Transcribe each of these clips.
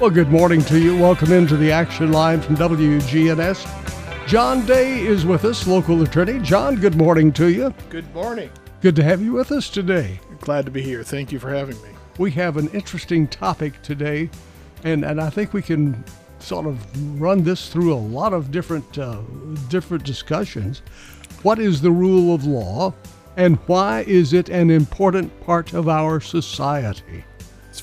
Well, good morning to you. Welcome into the Action Line from WGNS. John Day is with us, local attorney. John, good morning to you. Good morning. Good to have you with us today. Glad to be here. Thank you for having me. We have an interesting topic today, and, and I think we can sort of run this through a lot of different uh, different discussions. What is the rule of law, and why is it an important part of our society?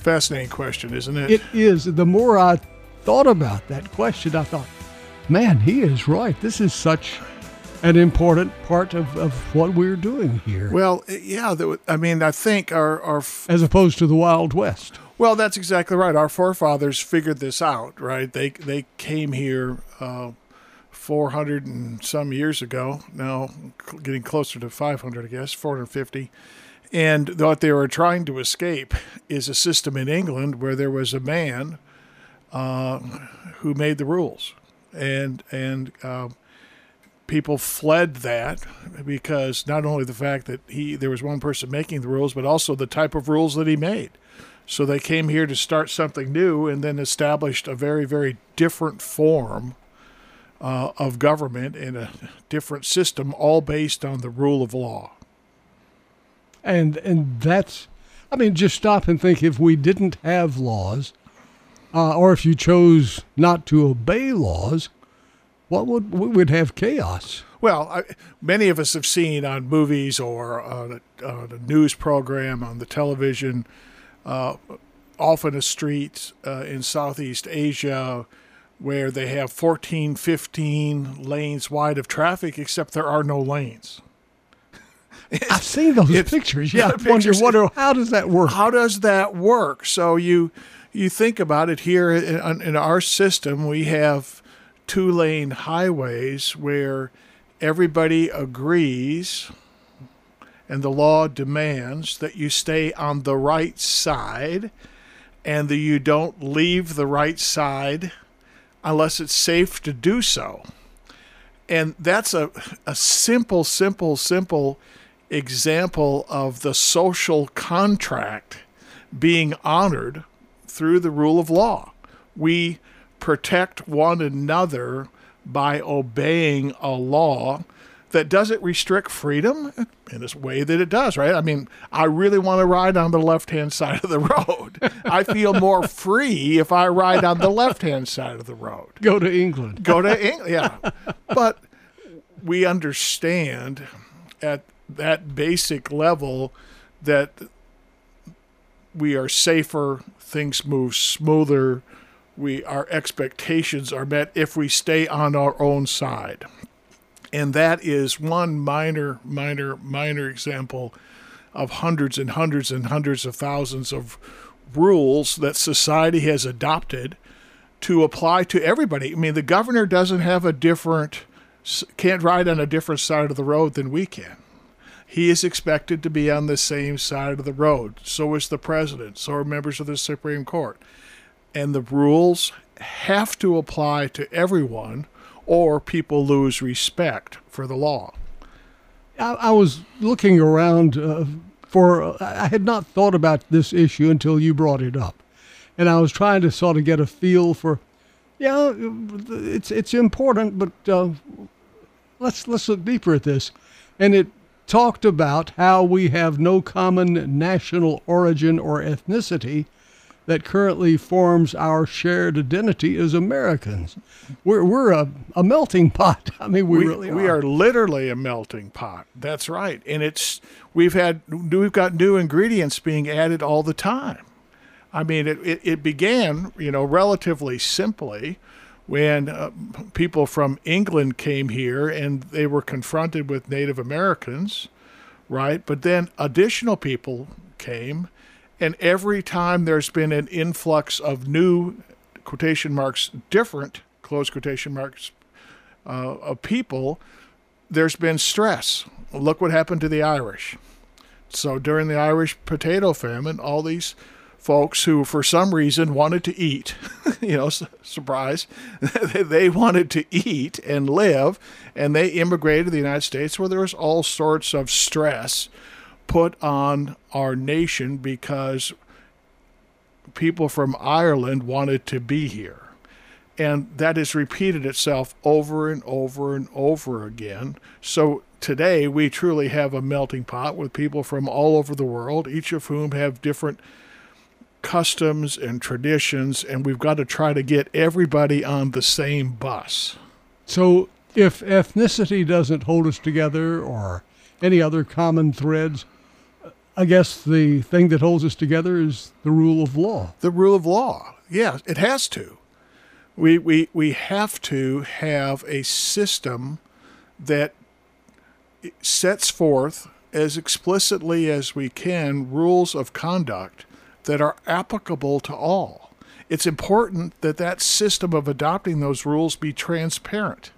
Fascinating question, isn't it? It is. The more I thought about that question, I thought, man, he is right. This is such an important part of, of what we're doing here. Well, yeah. I mean, I think our, our as opposed to the Wild West. Well, that's exactly right. Our forefathers figured this out, right? They they came here uh, 400 and some years ago. Now, getting closer to 500, I guess, 450. And what they were trying to escape is a system in England where there was a man uh, who made the rules and and uh, people fled that because not only the fact that he there was one person making the rules, but also the type of rules that he made. So they came here to start something new and then established a very very different form uh, of government in a different system, all based on the rule of law. And and that's, I mean, just stop and think. If we didn't have laws, uh, or if you chose not to obey laws, what would we would have chaos? Well, I, many of us have seen on movies or on a, on a news program on the television, uh, often a street uh, in Southeast Asia where they have 14, 15 lanes wide of traffic, except there are no lanes. I've seen those pictures. Yeah, I wonder, wonder how does that work? How does that work? So you you think about it here in, in our system, we have two lane highways where everybody agrees and the law demands that you stay on the right side and that you don't leave the right side unless it's safe to do so. And that's a, a simple, simple, simple example of the social contract being honored through the rule of law. We protect one another by obeying a law that doesn't restrict freedom in this way that it does, right? I mean, I really want to ride on the left hand side of the road. I feel more free if I ride on the left hand side of the road. Go to England. Go to England, yeah. But we understand at that basic level that we are safer, things move smoother, we our expectations are met if we stay on our own side. And that is one minor, minor, minor example of hundreds and hundreds and hundreds of thousands of rules that society has adopted to apply to everybody. I mean, the governor doesn't have a different, can't ride on a different side of the road than we can he is expected to be on the same side of the road. So is the president, so are members of the Supreme Court. And the rules have to apply to everyone, or people lose respect for the law. I, I was looking around uh, for, I had not thought about this issue until you brought it up. And I was trying to sort of get a feel for, yeah, it's it's important, but uh, let's let's look deeper at this. And it talked about how we have no common national origin or ethnicity that currently forms our shared identity as Americans. We're, we're a, a melting pot. I mean, we, we really are. We are literally a melting pot. That's right. And it's we've had we've got new ingredients being added all the time. I mean, it, it, it began, you know, relatively simply when uh, people from England came here and they were confronted with Native Americans, right? But then additional people came, and every time there's been an influx of new quotation marks different close quotation marks uh, of people, there's been stress. Look what happened to the Irish. So during the Irish potato famine, all these folks who, for some reason, wanted to eat, you know, surprise, they wanted to eat and live, and they immigrated to the United States where there was all sorts of stress put on our nation because people from Ireland wanted to be here. And that has repeated itself over and over and over again. So today we truly have a melting pot with people from all over the world, each of whom have different customs and traditions, and we've got to try to get everybody on the same bus. So if ethnicity doesn't hold us together or any other common threads, I guess the thing that holds us together is the rule of law. The rule of law. Yeah, it has to. We, we, we have to have a system that sets forth as explicitly as we can rules of conduct that are applicable to all. It's important that that system of adopting those rules be transparent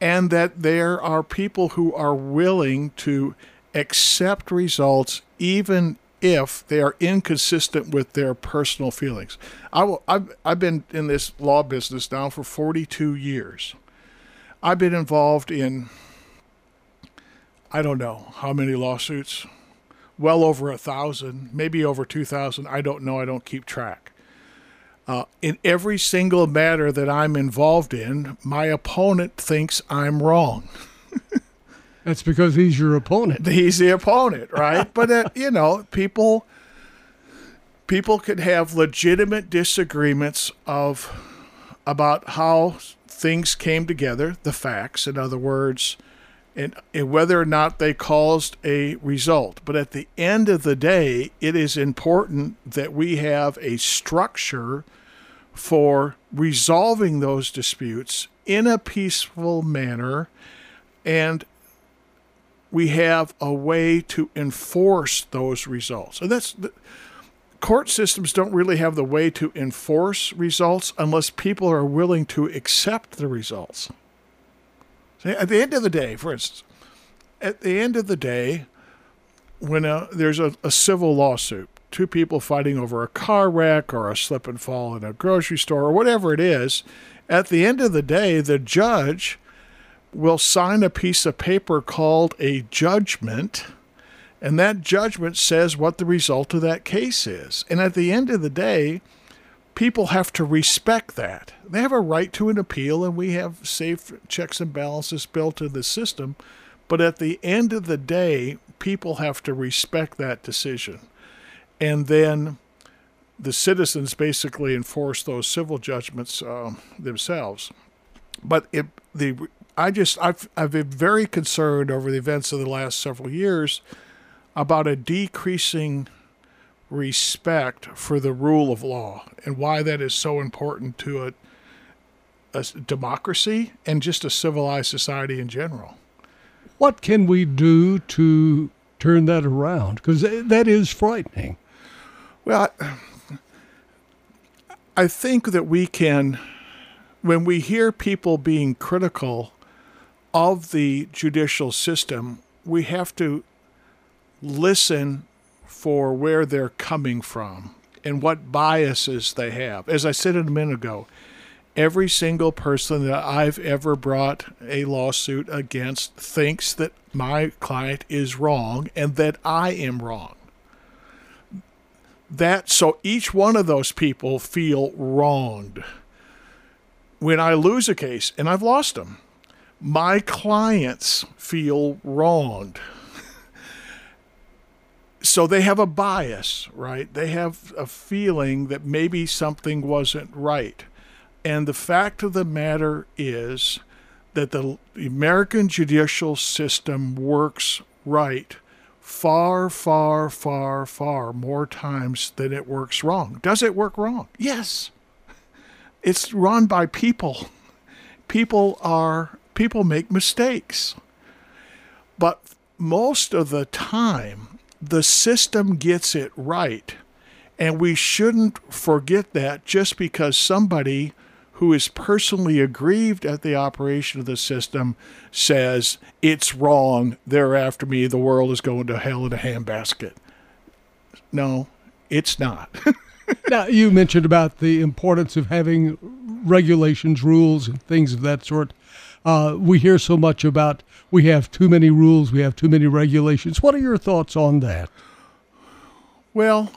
and that there are people who are willing to accept results even if they are inconsistent with their personal feelings. I will, I've, I've been in this law business now for 42 years. I've been involved in, I don't know how many lawsuits, well over a thousand, maybe over 2,000. I don't know. I don't keep track. Uh, in every single matter that I'm involved in, my opponent thinks I'm wrong. That's because he's your opponent. He's the opponent, right? but uh, you know, people people could have legitimate disagreements of about how things came together, the facts, in other words, and, and whether or not they caused a result. But at the end of the day, it is important that we have a structure for resolving those disputes in a peaceful manner and we have a way to enforce those results. And that's the, court systems don't really have the way to enforce results unless people are willing to accept the results. At the end of the day, for instance, at the end of the day, when a, there's a, a civil lawsuit, two people fighting over a car wreck or a slip and fall in a grocery store or whatever it is, at the end of the day, the judge will sign a piece of paper called a judgment, and that judgment says what the result of that case is. And at the end of the day, people have to respect that. They have a right to an appeal, and we have safe checks and balances built in the system. But at the end of the day, people have to respect that decision. And then the citizens basically enforce those civil judgments uh, themselves. But it, the I just I've I've been very concerned over the events of the last several years about a decreasing respect for the rule of law and why that is so important to a, a democracy and just a civilized society in general. What can we do to turn that around? Because that is frightening. Well, I think that we can, when we hear people being critical of the judicial system, we have to listen for where they're coming from and what biases they have. As I said a minute ago, every single person that I've ever brought a lawsuit against thinks that my client is wrong and that I am wrong. That so each one of those people feel wronged. When I lose a case, and I've lost them, my clients feel wronged. So they have a bias, right? They have a feeling that maybe something wasn't right. And the fact of the matter is that the American judicial system works right far, far, far, far more times than it works wrong. Does it work wrong? Yes. It's run by people. People are people make mistakes. But most of the time, the system gets it right. And we shouldn't forget that just because somebody who is personally aggrieved at the operation of the system says it's wrong, they're after me, the world is going to hell in a handbasket. No, it's not. now, you mentioned about the importance of having regulations, rules, and things of that sort. Uh, we hear so much about we have too many rules, we have too many regulations. What are your thoughts on that? Well,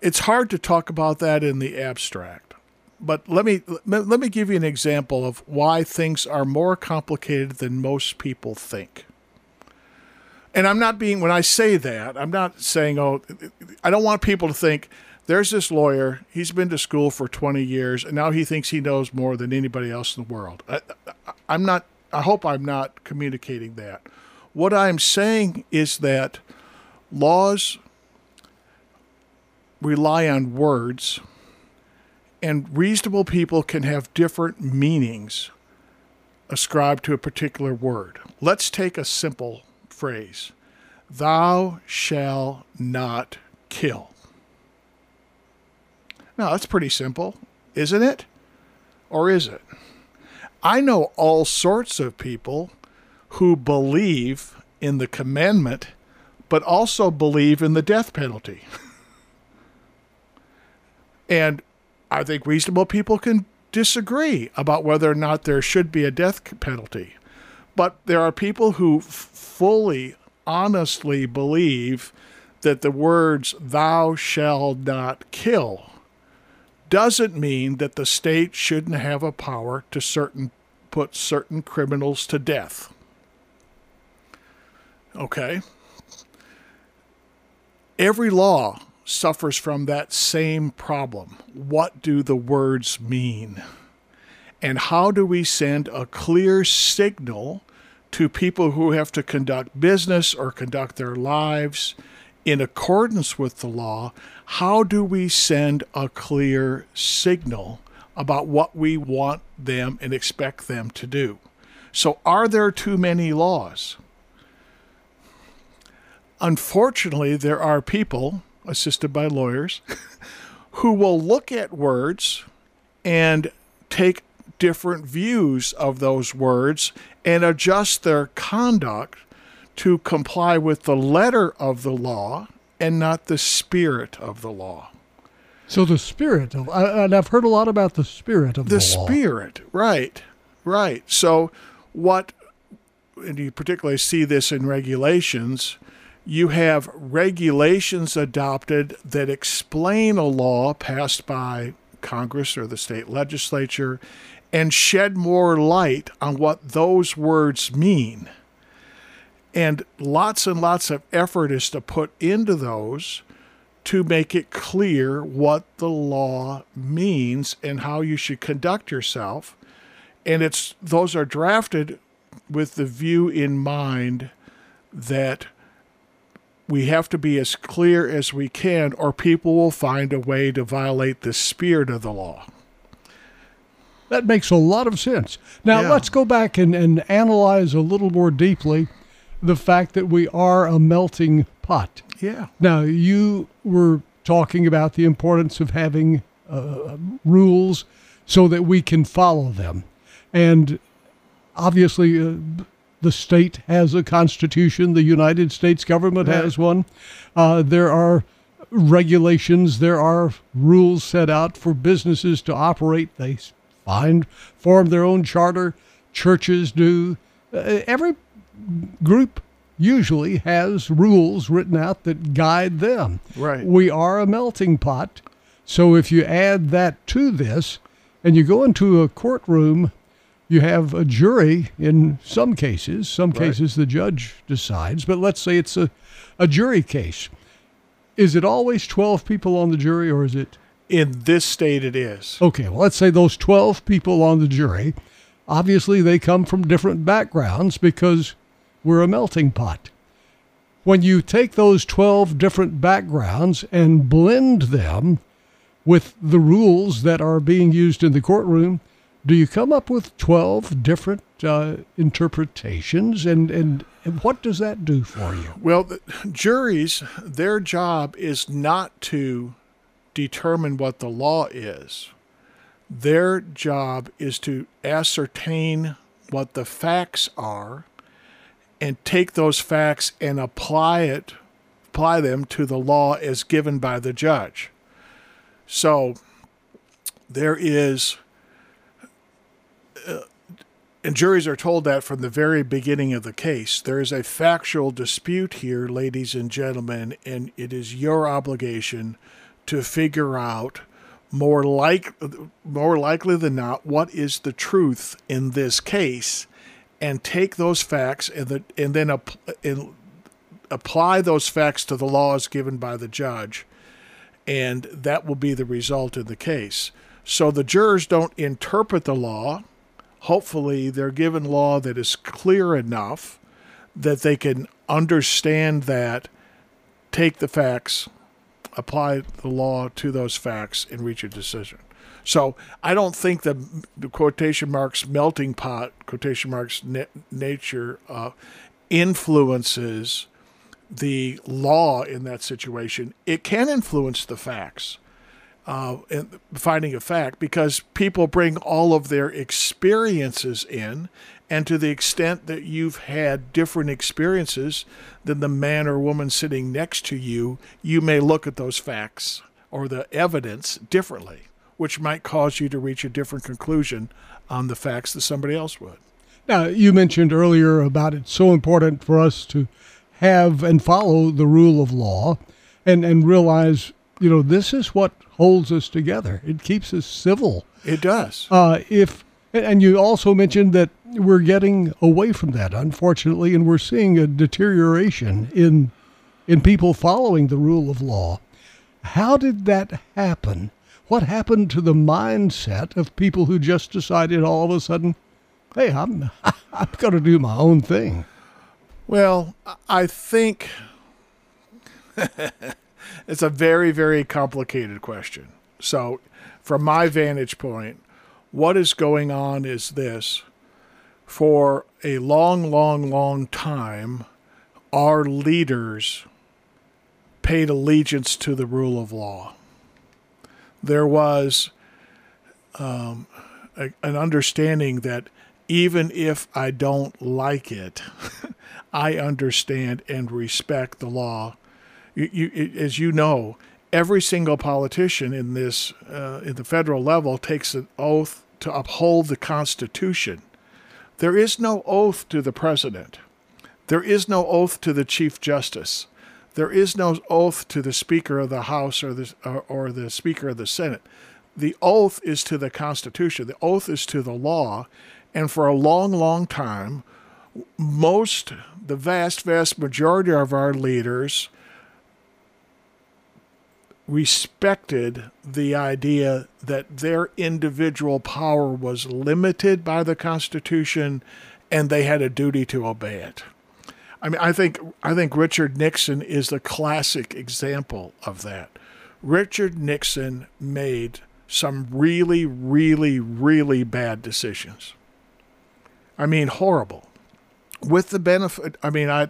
it's hard to talk about that in the abstract. But let me let me give you an example of why things are more complicated than most people think. And I'm not being when I say that, I'm not saying oh I don't want people to think there's this lawyer, he's been to school for 20 years and now he thinks he knows more than anybody else in the world. I, I'm not I hope I'm not communicating that. What I'm saying is that laws rely on words, and reasonable people can have different meanings ascribed to a particular word. Let's take a simple phrase Thou shall not kill. Now, that's pretty simple, isn't it? Or is it? I know all sorts of people who believe in the commandment, but also believe in the death penalty. And I think reasonable people can disagree about whether or not there should be a death penalty. But there are people who f- fully, honestly believe that the words, thou shalt not kill, doesn't mean that the state shouldn't have a power to certain put certain criminals to death. Okay? Every law suffers from that same problem. What do the words mean? And how do we send a clear signal to people who have to conduct business or conduct their lives in accordance with the law? How do we send a clear signal about what we want them and expect them to do? So, are there too many laws? Unfortunately, there are people assisted by lawyers, who will look at words and take different views of those words and adjust their conduct to comply with the letter of the law and not the spirit of the law. So the spirit of, and I've heard a lot about the spirit of the, law. the spirit, right, right. So what, and you particularly see this in regulations you have regulations adopted that explain a law passed by Congress or the state legislature and shed more light on what those words mean. And lots and lots of effort is to put into those to make it clear what the law means and how you should conduct yourself. And it's those are drafted with the view in mind that we have to be as clear as we can, or people will find a way to violate the spirit of the law. That makes a lot of sense. Now, yeah. let's go back and, and analyze a little more deeply the fact that we are a melting pot. Yeah. Now, you were talking about the importance of having uh, rules so that we can follow them. And obviously, uh, the state has a constitution. The United States government right. has one. Uh, there are regulations. There are rules set out for businesses to operate. They find form their own charter. Churches do. Uh, every group usually has rules written out that guide them. Right. We are a melting pot. So if you add that to this, and you go into a courtroom you have a jury in some cases. Some right. cases the judge decides, but let's say it's a, a jury case. Is it always 12 people on the jury or is it? In this state, it is. Okay, well, let's say those 12 people on the jury, obviously they come from different backgrounds because we're a melting pot. When you take those 12 different backgrounds and blend them with the rules that are being used in the courtroom, do you come up with 12 different uh, interpretations and, and what does that do for you? Well, juries, their job is not to determine what the law is. Their job is to ascertain what the facts are and take those facts and apply it apply them to the law as given by the judge. So there is uh, and juries are told that from the very beginning of the case. There is a factual dispute here, ladies and gentlemen, and it is your obligation to figure out more like more likely than not what is the truth in this case and take those facts and the, and then and apply those facts to the laws given by the judge and that will be the result in the case so the jurors don't interpret the law hopefully they're given law that is clear enough that they can understand that take the facts apply the law to those facts and reach a decision. So I don't think the, the quotation marks melting pot quotation marks na- nature uh, influences the law in that situation. It can influence the facts. Uh, and finding a fact because people bring all of their experiences in and to the extent that you've had different experiences than the man or woman sitting next to you, you may look at those facts or the evidence differently, which might cause you to reach a different conclusion on the facts that somebody else would. Now, you mentioned earlier about it's so important for us to have and follow the rule of law and, and realize, you know, this is what holds us together. It keeps us civil. It does. Uh, if and you also mentioned that we're getting away from that, unfortunately, and we're seeing a deterioration in in people following the rule of law. How did that happen? What happened to the mindset of people who just decided all of a sudden, "Hey, I'm I'm going to do my own thing"? Well, I think it's a very very complicated question. So, from my vantage point, what is going on is this for a long, long, long time, our leaders paid allegiance to the rule of law. There was um, a, an understanding that even if I don't like it, I understand and respect the law. You, you, as you know, every single politician in this uh, in the federal level takes an oath to uphold the Constitution. There is no oath to the president. There is no oath to the chief justice. There is no oath to the speaker of the House or the or, or the speaker of the Senate. The oath is to the Constitution. The oath is to the law, and for a long, long time, most the vast, vast majority of our leaders respected the idea that their individual power was limited by the Constitution and they had a duty to obey it. I mean, I think I think Richard Nixon is the classic example of that. Richard Nixon made some really, really, really bad decisions. I mean, horrible. With the benefit, I mean, I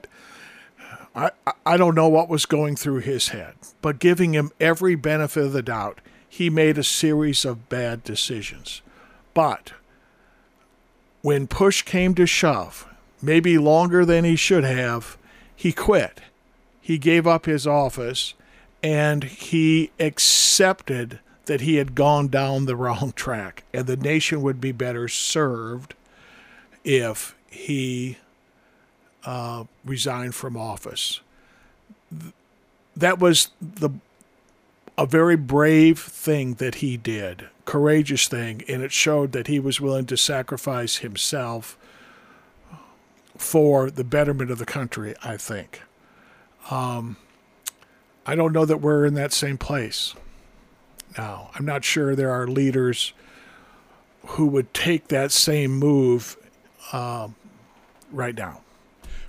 I, I don't know what was going through his head, but giving him every benefit of the doubt, he made a series of bad decisions. But when push came to shove, maybe longer than he should have, he quit. He gave up his office and he accepted that he had gone down the wrong track and the nation would be better served if he uh, resigned from office. That was the a very brave thing that he did, courageous thing, and it showed that he was willing to sacrifice himself for the betterment of the country. I think. Um, I don't know that we're in that same place now. I'm not sure there are leaders who would take that same move uh, right now.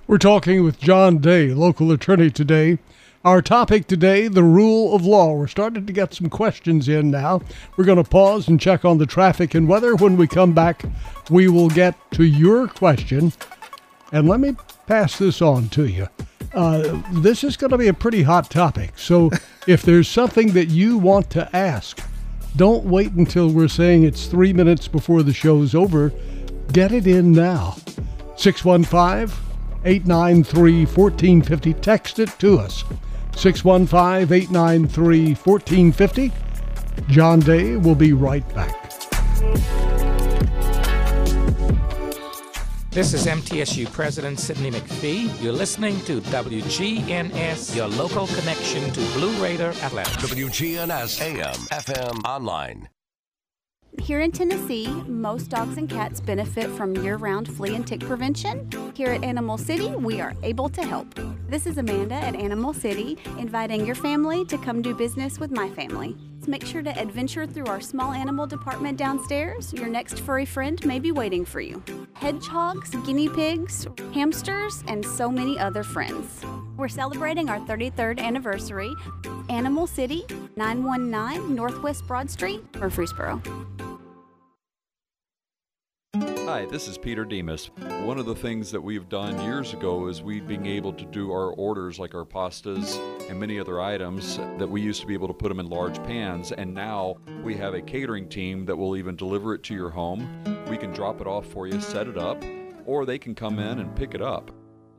We're talking with John Day, local attorney today. Our topic today, the rule of law. We're starting to get some questions in now. We're going to pause and check on the traffic and weather. When we come back, we will get to your question. And let me pass this on to you. Uh, this is going to be a pretty hot topic. So if there's something that you want to ask, don't wait until we're saying it's three minutes before the show's over. Get it in now. 615 893 1450. Text it to us. 615 893 1450. John Day will be right back. This is MTSU President Sidney McPhee. You're listening to WGNS, your local connection to Blue Raider Athletics. WGNS AM, FM, online. Here in Tennessee, most dogs and cats benefit from year round flea and tick prevention. Here at Animal City, we are able to help. This is Amanda at Animal City, inviting your family to come do business with my family. Make sure to adventure through our small animal department downstairs. Your next furry friend may be waiting for you. Hedgehogs, guinea pigs, hamsters, and so many other friends. We're celebrating our 33rd anniversary. Animal City, 919 Northwest Broad Street, Murfreesboro. Hi, this is Peter Demos. One of the things that we've done years ago is we being able to do our orders like our pastas and many other items that we used to be able to put them in large pans and now we have a catering team that will even deliver it to your home. We can drop it off for you, set it up, or they can come in and pick it up.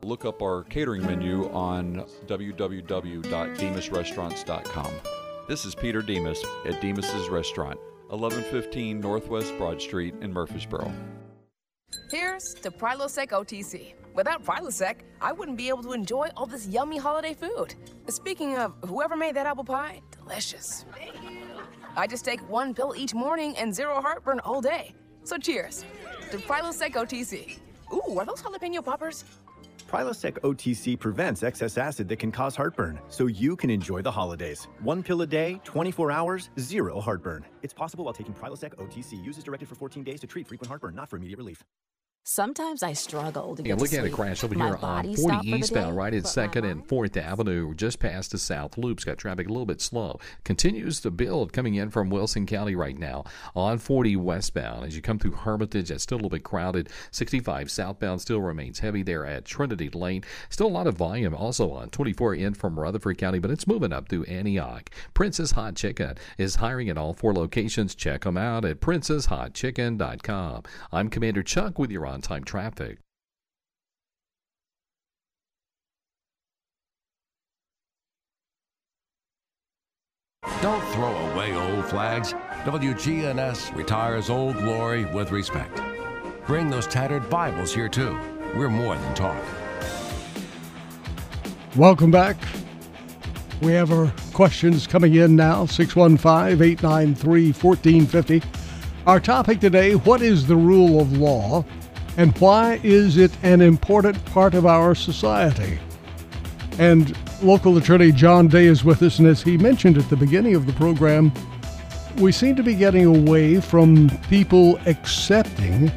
Look up our catering menu on www.demosrestaurants.com. This is Peter Demos at Demos's Restaurant, 1115 Northwest Broad Street in Murfreesboro. Here's to Prilosec OTC. Without Prilosec, I wouldn't be able to enjoy all this yummy holiday food. Speaking of whoever made that apple pie, delicious. I just take one pill each morning and zero heartburn all day. So cheers to Prilosec OTC. Ooh, are those jalapeno poppers? Prilosec OTC prevents excess acid that can cause heartburn, so you can enjoy the holidays. One pill a day, 24 hours, zero heartburn. It's possible while taking Prilosec OTC. Use as directed for 14 days to treat frequent heartburn, not for immediate relief. Sometimes I struggle to yeah, get looking to at a crash over My here on 40 stopped for the eastbound, right at 2nd and 4th Avenue, just past the South Loop's got traffic a little bit slow. Continues to build coming in from Wilson County right now on 40 westbound. As you come through Hermitage, it's still a little bit crowded. 65 southbound still remains heavy there at Trinity Lane. Still a lot of volume also on 24 in from Rutherford County, but it's moving up through Antioch. Prince's Hot Chicken is hiring at all four locations. Check them out at princeshotchicken.com. I'm Commander Chuck with your on time traffic. Don't throw away old flags. WGNS retires old glory with respect. Bring those tattered Bibles here too. We're more than talk. Welcome back. We have our questions coming in now 615 893 1450. Our topic today what is the rule of law and why is it an important part of our society? And local attorney John Day is with us, and as he mentioned at the beginning of the program, we seem to be getting away from people accepting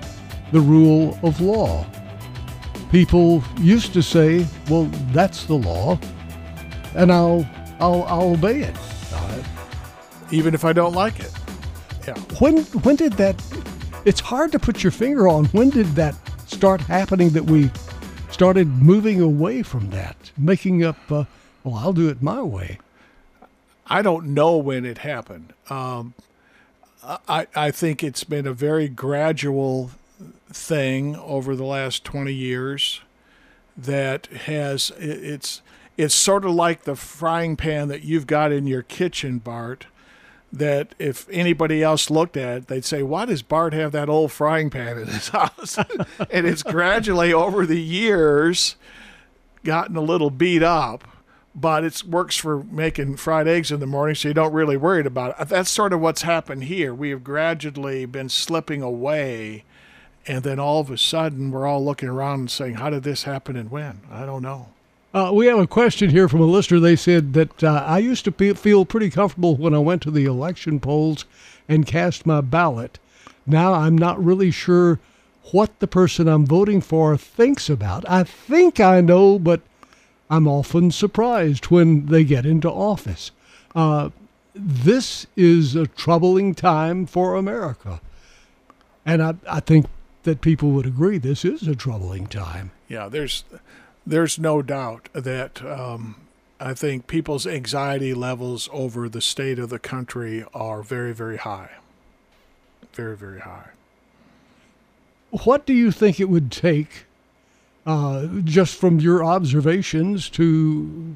the rule of law. People used to say, "Well, that's the law, and I'll I'll, I'll obey it." even if I don't like it. Yeah. When when did that? It's hard to put your finger on. When did that start happening? That we started moving away from that, making up. Uh, well, I'll do it my way. I don't know when it happened. Um, I, I think it's been a very gradual thing over the last 20 years that has it's it's sort of like the frying pan that you've got in your kitchen Bart that if anybody else looked at it they'd say why does Bart have that old frying pan in his house and it's gradually over the years gotten a little beat up but it works for making fried eggs in the morning, so you don't really worry about it. That's sort of what's happened here. We have gradually been slipping away, and then all of a sudden, we're all looking around and saying, "How did this happen and when?" I don't know. Uh, we have a question here from a listener. They said that uh, I used to be, feel pretty comfortable when I went to the election polls and cast my ballot. Now I'm not really sure what the person I'm voting for thinks about. I think I know, but I'm often surprised when they get into office. Uh, this is a troubling time for America. And I, I think that people would agree this is a troubling time. Yeah, there's there's no doubt that um, I think people's anxiety levels over the state of the country are very, very high. Very, very high. What do you think it would take, uh, just from your observations, to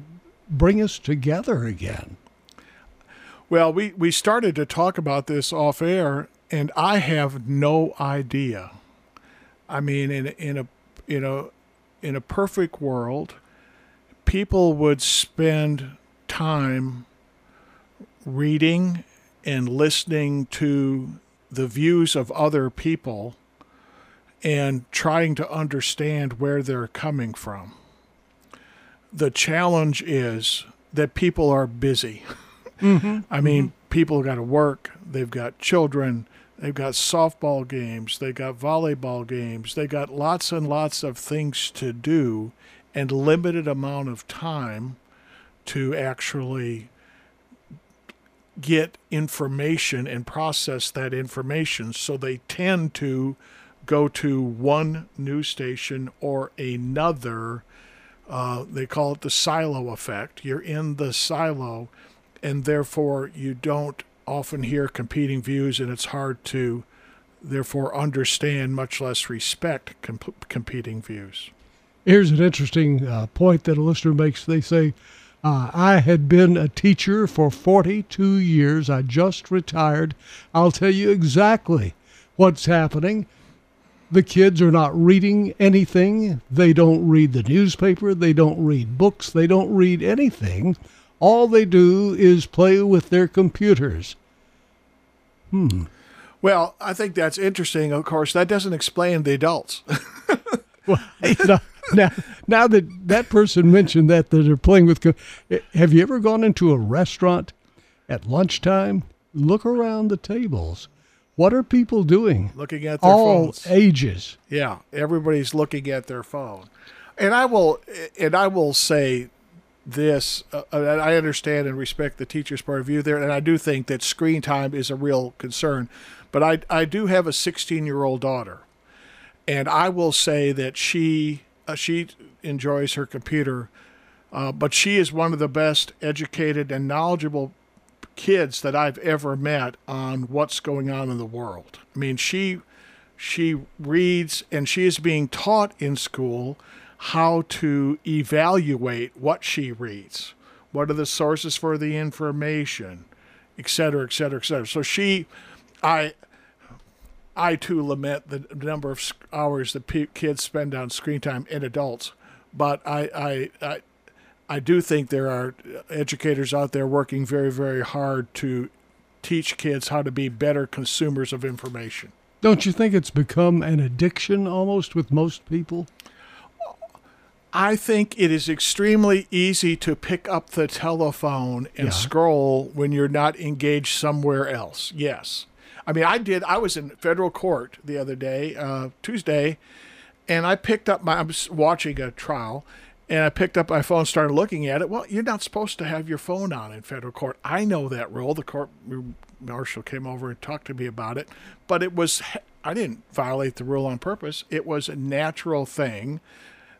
bring us together again? Well, we, we started to talk about this off air, and I have no idea. I mean, in in a you know, in a perfect world, people would spend time reading and listening to the views of other people and trying to understand where they're coming from. The challenge is that people are busy. Mm-hmm. I mean, mm-hmm. people got to work, they've got children, they've got softball games, they've got volleyball games, they've got lots and lots of things to do and limited amount of time to actually get information and process that information. So they tend to go to one news station or another. Uh, they call it the silo effect. You're in the silo, and therefore you don't often hear competing views, and it's hard to, therefore, understand, much less respect comp- competing views. Here's an interesting uh, point that a listener makes. They say, uh, I had been a teacher for 42 years. I just retired. I'll tell you exactly what's happening. The kids are not reading anything. They don't read the newspaper. They don't read books. They don't read anything. All they do is play with their computers. Hmm. Well, I think that's interesting. Of course, that doesn't explain the adults. well, now, now that that person mentioned that that they're playing with, have you ever gone into a restaurant at lunchtime? Look around the tables. What are people doing? Looking at their all phones. ages. Yeah, everybody's looking at their phone, and I will and I will say this. Uh, I understand and respect the teacher's point of view there, and I do think that screen time is a real concern. But I I do have a 16 year old daughter, and I will say that she uh, she enjoys her computer, uh, but she is one of the best educated and knowledgeable kids that I've ever met on what's going on in the world. I mean, she she reads and she is being taught in school how to evaluate what she reads. What are the sources for the information, et cetera, et cetera, et cetera. So she, I, I too lament the number of hours that p- kids spend on screen time and adults, but I, I, I, I do think there are educators out there working very, very hard to teach kids how to be better consumers of information. Don't you think it's become an addiction almost with most people? I think it is extremely easy to pick up the telephone and yeah. scroll when you're not engaged somewhere else. Yes. I mean, I did. I was in federal court the other day, uh, Tuesday, and I picked up my. I was watching a trial, and I picked up my phone, started looking at it. Well, you're not supposed to have your phone on in federal court. I know that rule. The court marshal came over and talked to me about it, but it was. I didn't violate the rule on purpose. It was a natural thing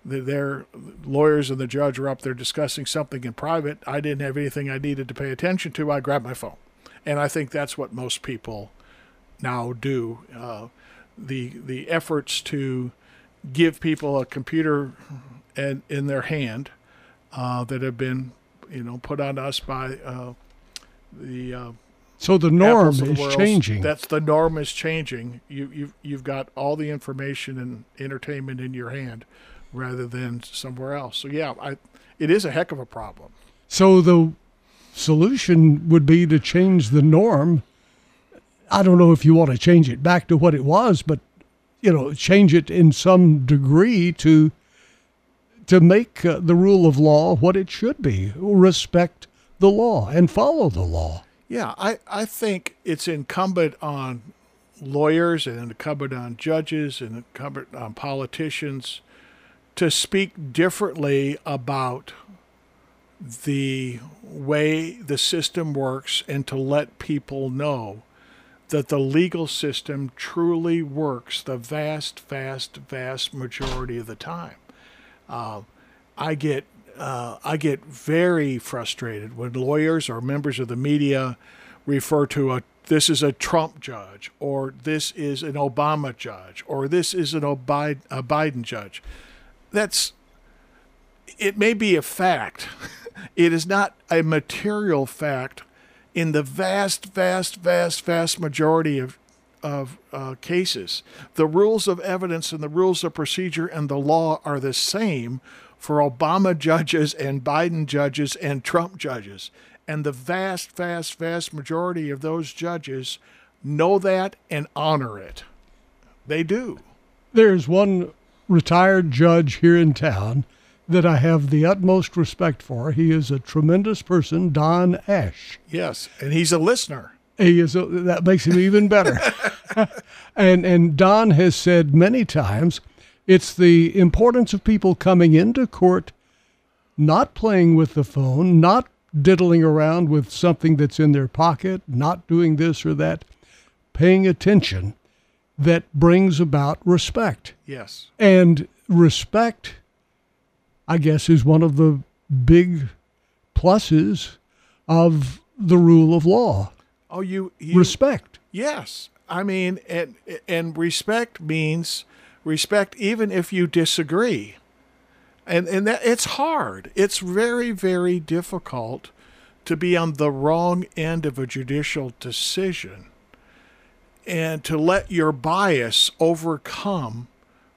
their lawyers and the judge were up there discussing something in private. I didn't have anything I needed to pay attention to. I grabbed my phone, and I think that's what most people now do. Uh, the the efforts to give people a computer in, in their hand uh, that have been you know put on us by uh, the uh, so the norm is the changing. That's the norm is changing. You you've you've got all the information and entertainment in your hand rather than somewhere else. So yeah, I, it is a heck of a problem. So the solution would be to change the norm. I don't know if you want to change it back to what it was, but you know, change it in some degree to to make uh, the rule of law what it should be. Respect the law and follow the law. Yeah, I, I think it's incumbent on lawyers and incumbent on judges and incumbent on politicians to speak differently about the way the system works and to let people know that the legal system truly works the vast, vast, vast majority of the time. Uh, I get uh, I get very frustrated when lawyers or members of the media refer to a this is a Trump judge or this is an Obama judge or this is an Obi- a Biden judge. That's it may be a fact. It is not a material fact in the vast, vast, vast, vast majority of of uh, cases. The rules of evidence and the rules of procedure and the law are the same for Obama judges and Biden judges and Trump judges. And the vast, vast, vast majority of those judges know that and honor it. They do. There's one retired judge here in town that I have the utmost respect for. He is a tremendous person, Don Ash. Yes, and he's a listener. He is a, that makes him even better. and and Don has said many times it's the importance of people coming into court not playing with the phone, not diddling around with something that's in their pocket, not doing this or that, paying attention that brings about respect. Yes. And respect I guess, is one of the big pluses of the rule of law. Oh, you, you respect. Yes, I mean, and and respect means respect even if you disagree, and and that it's hard. It's very very difficult to be on the wrong end of a judicial decision, and to let your bias overcome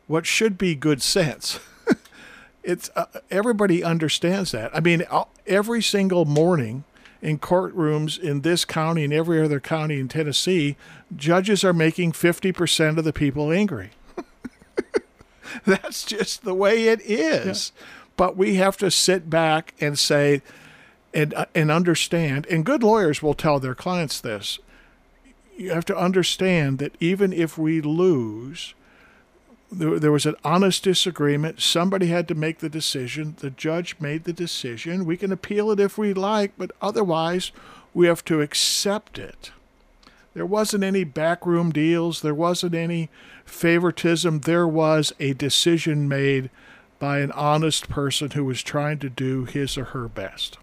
what should be good sense. it's uh, everybody understands that. I mean, every single morning in courtrooms in this county and every other county in Tennessee, judges are making 50% of the people angry. That's just the way it is. Yeah. But we have to sit back and say and uh, and understand and good lawyers will tell their clients this. You have to understand that even if we lose, there, there was an honest disagreement. Somebody had to make the decision. The judge made the decision. We can appeal it if we like, but otherwise, we have to accept it. There wasn't any backroom deals. There wasn't any favoritism. There was a decision made by an honest person who was trying to do his or her best.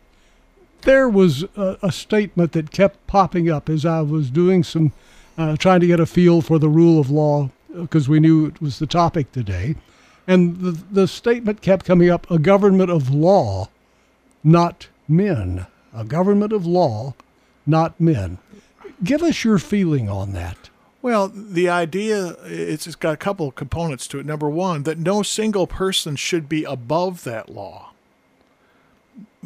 There was a, a statement that kept popping up as I was doing some, uh, trying to get a feel for the rule of law because we knew it was the topic today. And the, the statement kept coming up a government of law, not men. A government of law, not men. Give us your feeling on that. Well, the idea it's, it's got a couple of components to it. Number one, that no single person should be above that law.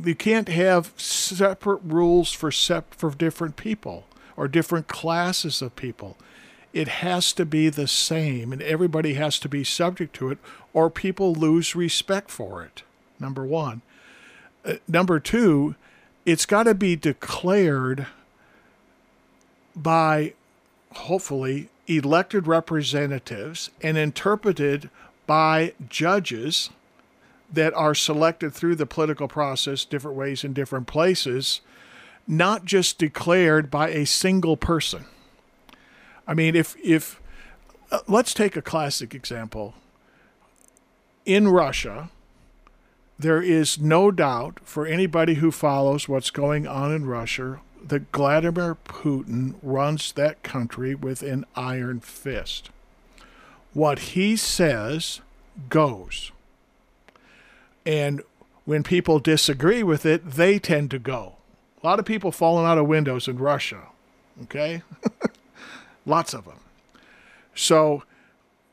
You can't have separate rules for sep- for different people or different classes of people it has to be the same and everybody has to be subject to it or people lose respect for it. Number one. Uh, number two, it's got to be declared by hopefully elected representatives and interpreted by judges that are selected through the political process different ways in different places, not just declared by a single person. I mean, if if uh, let's take a classic example. In Russia, there is no doubt for anybody who follows what's going on in Russia that Vladimir Putin runs that country with an iron fist. What he says goes. And when people disagree with it, they tend to go. A lot of people falling out of windows in Russia. Okay? Lots of them. So,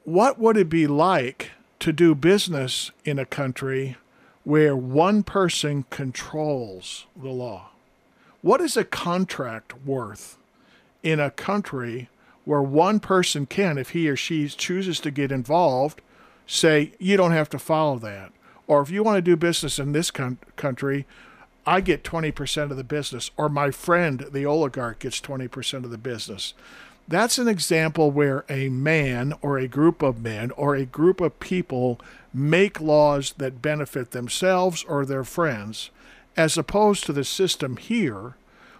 what would it be like to do business in a country where one person controls the law? What is a contract worth in a country where one person can, if he or she chooses to get involved, say, you don't have to follow that? Or if you want to do business in this con- country, I get 20% of the business, or my friend, the oligarch, gets 20% of the business. That's an example where a man or a group of men or a group of people make laws that benefit themselves or their friends, as opposed to the system here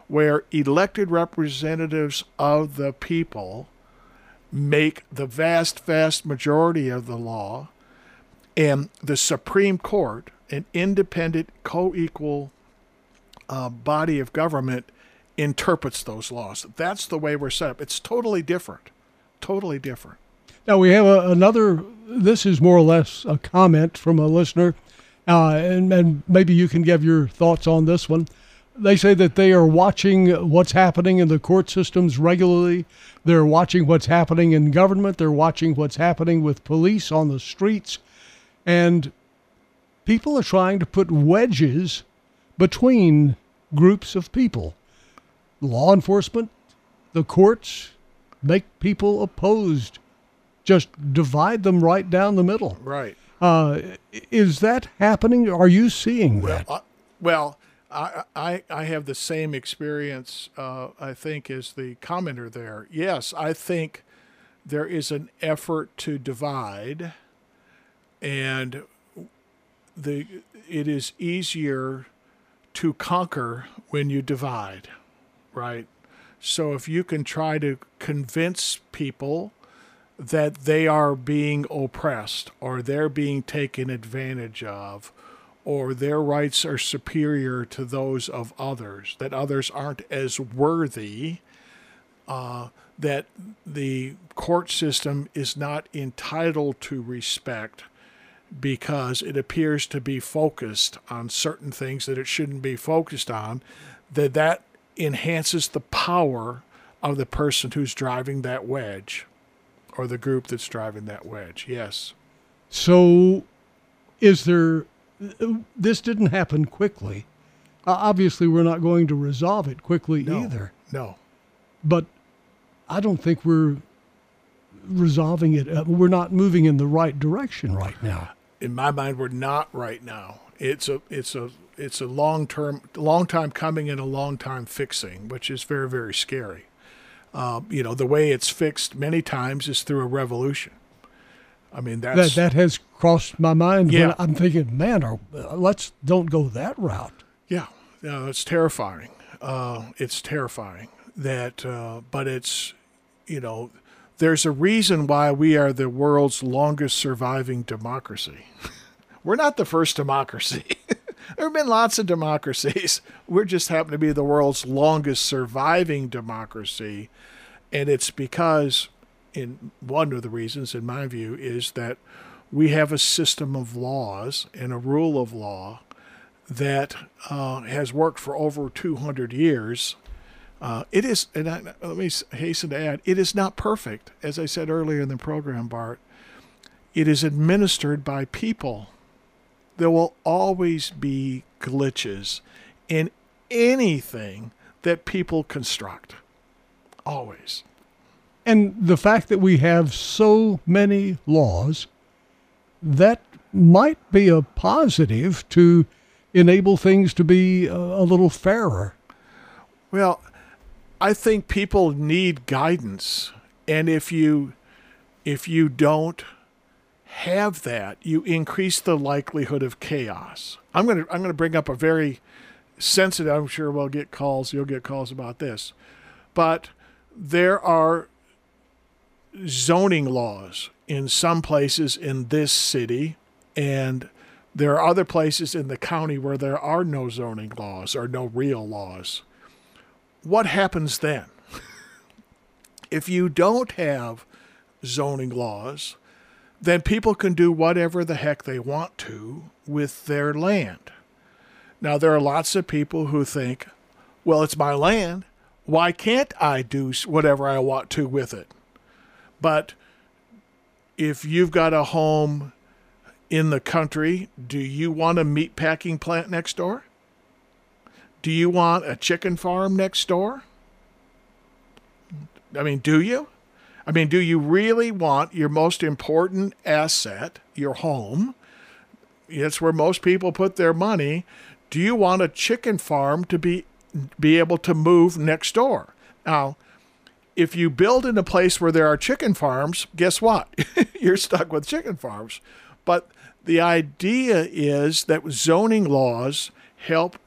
where elected representatives of the people make the vast, vast majority of the law, and the Supreme Court an independent, co equal uh, body of government interprets those laws. That's the way we're set up. It's totally different. Totally different. Now we have a, another. This is more or less a comment from a listener, uh, and, and maybe you can give your thoughts on this one. They say that they are watching what's happening in the court systems regularly. They're watching what's happening in government. They're watching what's happening with police on the streets, and people are trying to put wedges between groups of people. Law enforcement, the courts, make people opposed just divide them right down the middle. Right. Uh, is that happening? Are you seeing that? Well, uh, well I, I, I have the same experience, uh, I think, as the commenter there. Yes, I think there is an effort to divide, and the it is easier to conquer when you divide, right? So if you can try to convince people that they are being oppressed or they're being taken advantage of or their rights are superior to those of others, that others aren't as worthy, uh, that the court system is not entitled to respect because it appears to be focused on certain things that it shouldn't be focused on, that that enhances the power of the person who's driving that wedge or the group that's driving that wedge. Yes. So, is there? This didn't happen quickly. Uh, obviously, we're not going to resolve it quickly no, either. No. But I don't think we're resolving it. Uh, we're not moving in the right direction right now. In my mind, we're not right now. It's a it's a it's a long term, long time coming and a long time fixing, which is very very scary. Uh, you know, the way it's fixed many times is through a revolution. I mean, that's that that has crossed my mind. Yeah. I'm thinking, man, our, let's don't go that route. Yeah, yeah, it's terrifying. Uh, it's terrifying that, uh, but it's, you know, there's a reason why we are the world's longest surviving democracy. We're not the first democracy. there have been lots of democracies. We just happen to be the world's longest surviving democracy. And it's because, in one of the reasons, in my view, is that we have a system of laws and a rule of law that uh, has worked for over 200 years. Uh, it is, and I, let me hasten to add, it is not perfect. As I said earlier in the program, Bart, it is administered by people. There will always be glitches in anything that people construct. Always. And the fact that we have so many laws, that might be a positive to enable things to be a, a little fairer. Well, I think people need guidance. And if you if you don't have that, you increase the likelihood of chaos. I'm to I'm to bring up a very sensitive. I'm sure we'll get calls. You'll get calls about this, but there are zoning laws in some places in this city, and there are other places in the county where there are no zoning laws or no real laws. What happens then? if you don't have zoning laws, then people can do whatever the heck they want to with their land. Now, there are lots of people who think, well, it's my land. Why can't I do whatever I want to with it? But if you've got a home in the country, do you want a meat packing plant next door? Do you want a chicken farm next door? I mean, do you? I mean, do you really want your most important asset, your home? It's where most people put their money. Do you want a chicken farm to be be able to move next door? Now, if you build in a place where there are chicken farms, guess what? You're stuck with chicken farms. But the idea is that zoning laws help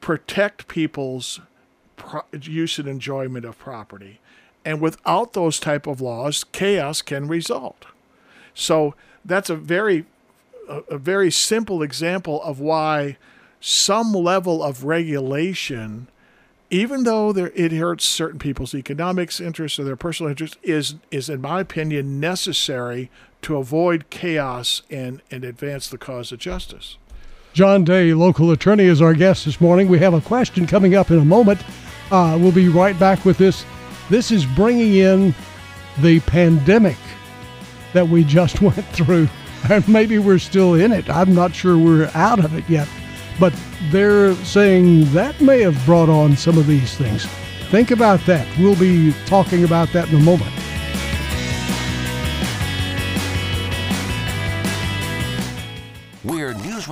protect people's use and enjoyment of property. And without those type of laws, chaos can result. So that's a very a, a very simple example of why some level of regulation, even though there, it hurts certain people's economics interests or their personal interests, is is in my opinion necessary to avoid chaos and and advance the cause of justice. John Day, local attorney, is our guest this morning. We have a question coming up in a moment. Uh, we'll be right back with this. This is bringing in the pandemic that we just went through. And maybe we're still in it. I'm not sure we're out of it yet. But they're saying that may have brought on some of these things. Think about that. We'll be talking about that in a moment.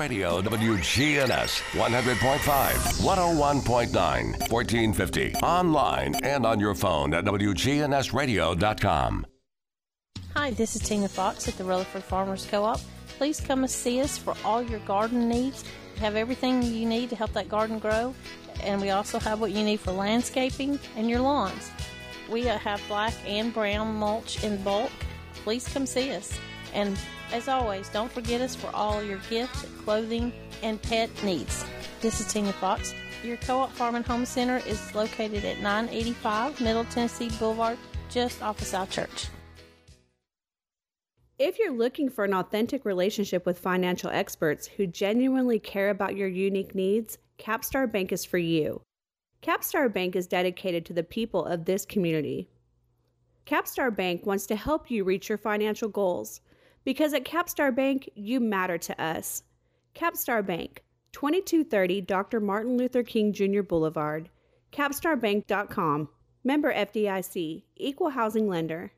Radio WGNS 100.5, 101.9, 1450. Online and on your phone at WGNSradio.com. Hi, this is Tina Fox at the Rutherford Farmers Co-op. Please come and see us for all your garden needs. We have everything you need to help that garden grow, and we also have what you need for landscaping and your lawns. We have black and brown mulch in bulk. Please come see us. And as always, don't forget us for all your gift, clothing, and pet needs. This is Tina Fox. Your Co-op Farm and Home Center is located at 985 Middle Tennessee Boulevard, just off of South Church. If you're looking for an authentic relationship with financial experts who genuinely care about your unique needs, Capstar Bank is for you. Capstar Bank is dedicated to the people of this community. Capstar Bank wants to help you reach your financial goals because at Capstar Bank, you matter to us. Capstar Bank, 2230 Dr. Martin Luther King Jr. Boulevard, capstarbank.com. Member FDIC, Equal Housing Lender.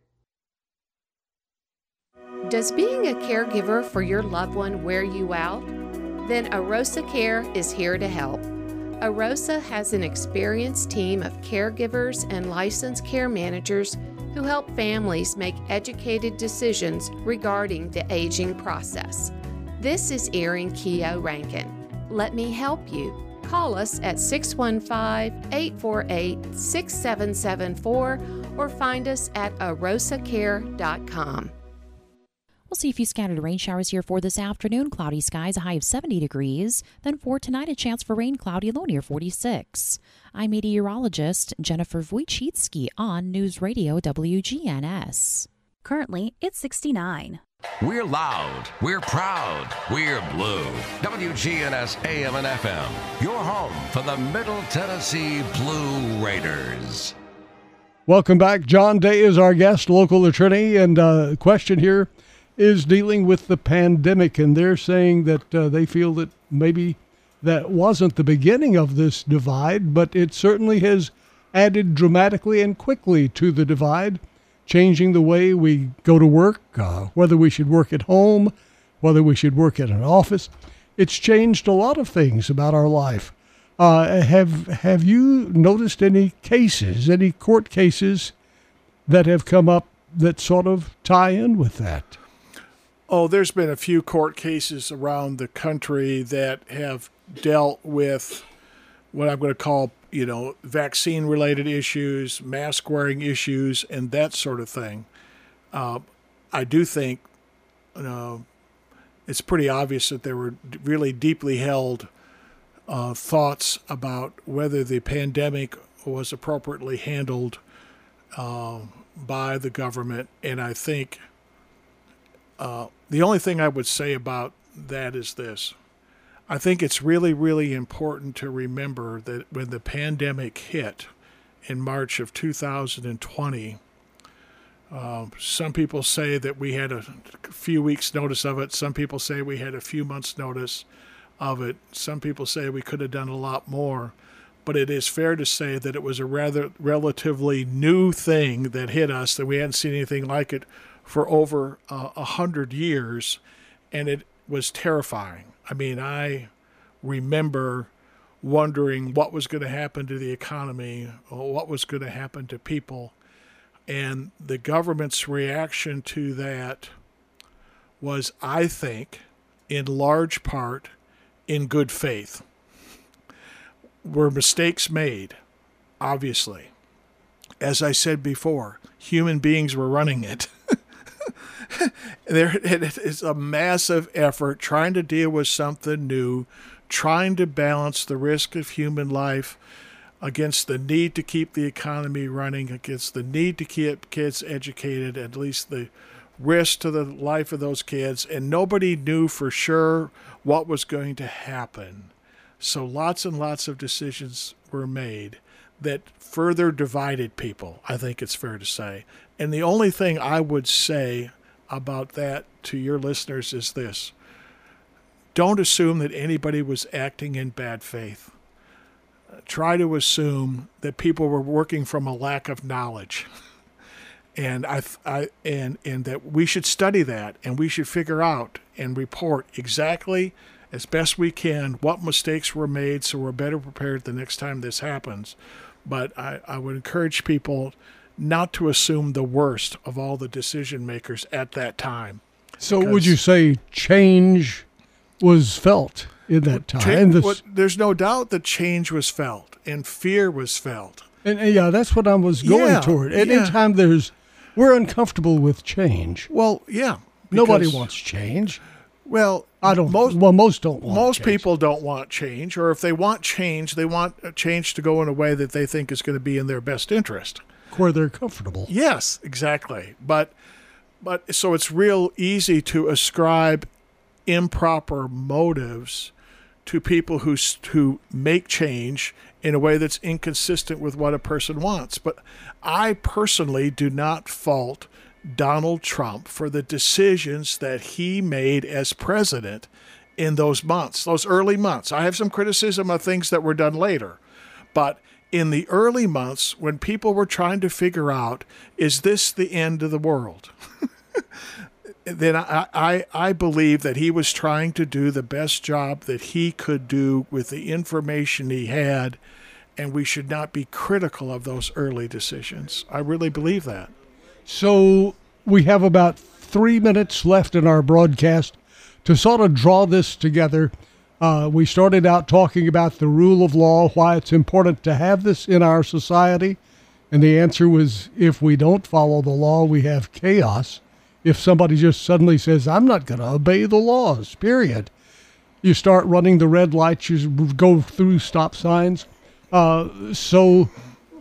Does being a caregiver for your loved one wear you out? Then Arosa Care is here to help. Arosa has an experienced team of caregivers and licensed care managers who help families make educated decisions regarding the aging process. This is Erin Keogh Rankin. Let me help you. Call us at 615 848 6774 or find us at arosacare.com. We'll see a few scattered rain showers here for this afternoon. Cloudy skies, a high of 70 degrees. Then for tonight, a chance for rain, cloudy, low near 46. I'm meteorologist Jennifer Wojcicki on News Radio WGNS. Currently, it's 69. We're loud, we're proud, we're blue. WGNS AM and FM, your home for the Middle Tennessee Blue Raiders. Welcome back. John Day is our guest, local attorney, and uh, question here is dealing with the pandemic, and they're saying that uh, they feel that maybe that wasn't the beginning of this divide, but it certainly has added dramatically and quickly to the divide, changing the way we go to work, uh, whether we should work at home, whether we should work at an office. It's changed a lot of things about our life. Uh, have have you noticed any cases, any court cases that have come up that sort of tie in with that? Oh, there's been a few court cases around the country that have dealt with what I'm going to call, you know, vaccine related issues, mask wearing issues, and that sort of thing. Uh, I do think uh, it's pretty obvious that there were really deeply held uh, thoughts about whether the pandemic was appropriately handled uh, by the government. And I think uh, the only thing I would say about that is this. I think it's really, really important to remember that when the pandemic hit in March of 2020, uh, some people say that we had a few weeks' notice of it. Some people say we had a few months' notice of it. Some people say we could have done a lot more. But it is fair to say that it was a rather relatively new thing that hit us, that we hadn't seen anything like it for over uh, a uh, hundred years, and it was terrifying. I mean, I remember wondering what was going to happen to the economy, what was going to happen to people, and the government's reaction to that was, I think, in large part, in good faith. Were mistakes made? Obviously. As I said before, human beings were running it. there it is a massive effort trying to deal with something new, trying to balance the risk of human life against the need to keep the economy running, against the need to keep kids educated, at least the risk to the life of those kids, and nobody knew for sure what was going to happen. So lots and lots of decisions were made that further divided people, I think it's fair to say. And the only thing I would say about that to your listeners is this don't assume that anybody was acting in bad faith. Try to assume that people were working from a lack of knowledge. and I, I and and that we should study that and we should figure out and report exactly as best we can what mistakes were made so we're better prepared the next time this happens but I, I would encourage people not to assume the worst of all the decision makers at that time. So, would you say change was felt in that time? Change, This- well, there's no doubt that change was felt and fear was felt. and, and yeah, that's what I was going Yeah, toward. yeah. Anytime there's, we're uncomfortable with change. Well, yeah. Nobody wants change. Well, I don't. most- well, most don't want. Most change. people don't want change, or if they want change, they want change to go in a way that they think is going to be in their best interest. Where they're comfortable. Yes, exactly. But but so it's real easy to ascribe improper motives to people who who make change in a way that's inconsistent with what a person wants. But I personally do not fault Donald Trump for the decisions that he made as president in those months, those early months. I have some criticism of things that were done later, but in the early months when people were trying to figure out is this the end of the world? Then I, I, I believe that he was trying to do the best job that he could do with the information he had and we should not be critical of those early decisions. I really believe that. So we have about three minutes left in our broadcast. To sort of draw this together. Uh, we started out talking about the rule of law, why it's important to have this in our society. And the answer was if we don't follow the law, we have chaos. If somebody just suddenly says, I'm not going to obey the laws, period, you start running the red lights, you go through stop signs. Uh, so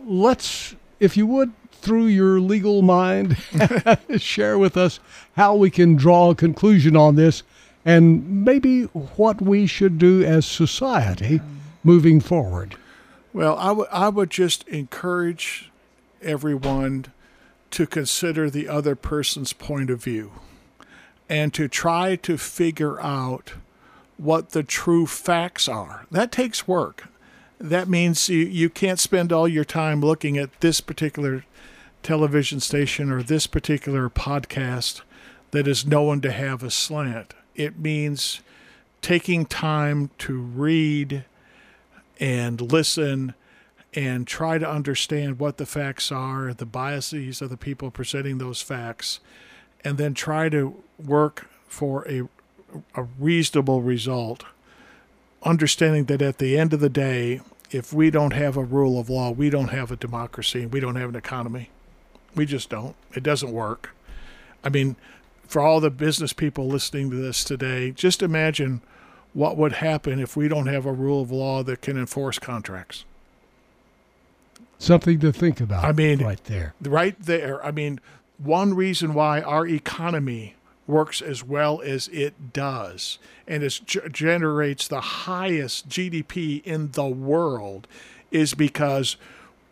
let's, if you would, through your legal mind, share with us how we can draw a conclusion on this and maybe what we should do as society moving forward. Well, I would I would just encourage everyone to consider the other person's point of view and to try to figure out what the true facts are. That takes work. That means you, you can't spend all your time looking at this particular television station or this particular podcast that is known to have a slant. It means taking time to read and listen and try to understand what the facts are, the biases of the people presenting those facts, and then try to work for a, a reasonable result. Understanding that at the end of the day, if we don't have a rule of law, we don't have a democracy, and we don't have an economy. We just don't. It doesn't work. I mean, for all the business people listening to this today, just imagine what would happen if we don't have a rule of law that can enforce contracts. Something to think about. I mean, right there. Right there. I mean, one reason why our economy works as well as it does and it generates the highest GDP in the world is because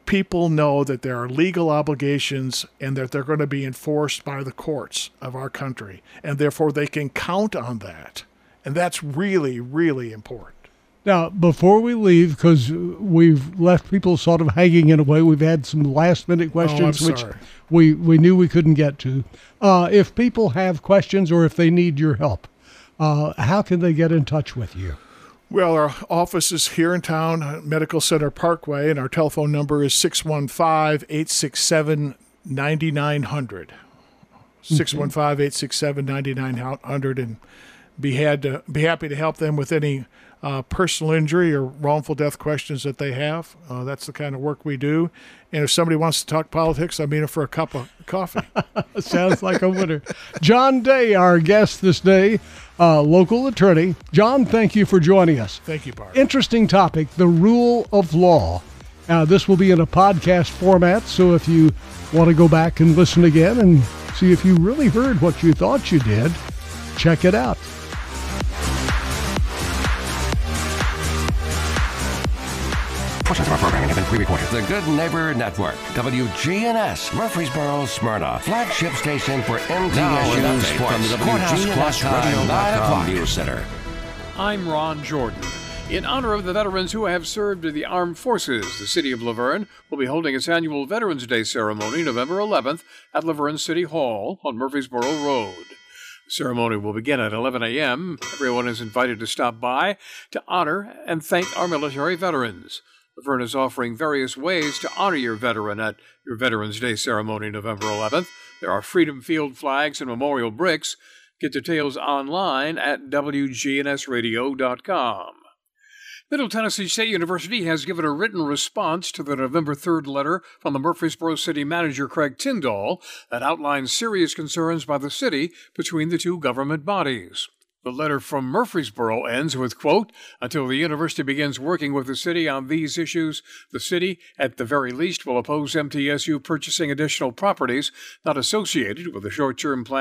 people know that there are legal obligations and that they're going to be enforced by the courts of our country. And therefore, they can count on that. And that's really, really important. Now, before we leave, because we've left people sort of hanging in a way, we've had some last minute questions which we, we knew we couldn't get to. Uh, if people have questions or if they need your help, uh, how can they get in touch with you? Well, our office is here in town, uh, Medical Center Parkway, and our telephone number is 615 867 9900. 615 867 9900. And be had to be happy to help them with any uh, personal injury or wrongful death questions that they have. Uh, that's the kind of work we do. And if somebody wants to talk politics, I mean it for a cup of coffee. Sounds like a winner. John Day, our guest this day, uh, local attorney. John, thank you for joining us. Thank you, Bart. Interesting topic the rule of law. Uh, this will be in a podcast format, so if you want to go back and listen again and see if you really heard what you thought you did, check it out. Portions of our programming have been pre-recorded. The Good Neighbor Network, WGNS, Murfreesboro, Smyrna, flagship station for MTSU sports from the Courthouse Plus Radio 9 o'clock News Center. I'm Ron Jordan. In honor of the veterans who have served in the armed forces, the city of La Vergne will be holding its annual Veterans Day ceremony November 11th at La Vergne City Hall on Murfreesboro Road. The ceremony will begin at 11 a.m. Everyone is invited to stop by to honor and thank our military veterans. La Vergne is offering various ways to honor your veteran at your Veterans Day ceremony November 11th. There are Freedom Field flags and memorial bricks. Get details online at WGNSradio.com. Middle Tennessee State University has given a written response to the November 3rd letter from the Murfreesboro City Manager Craig Tindall that outlines serious concerns by the city between the two government bodies. The letter from Murfreesboro ends with, quote, until the university begins working with the city on these issues, the city, at the very least, will oppose MTSU purchasing additional properties not associated with the short term plan.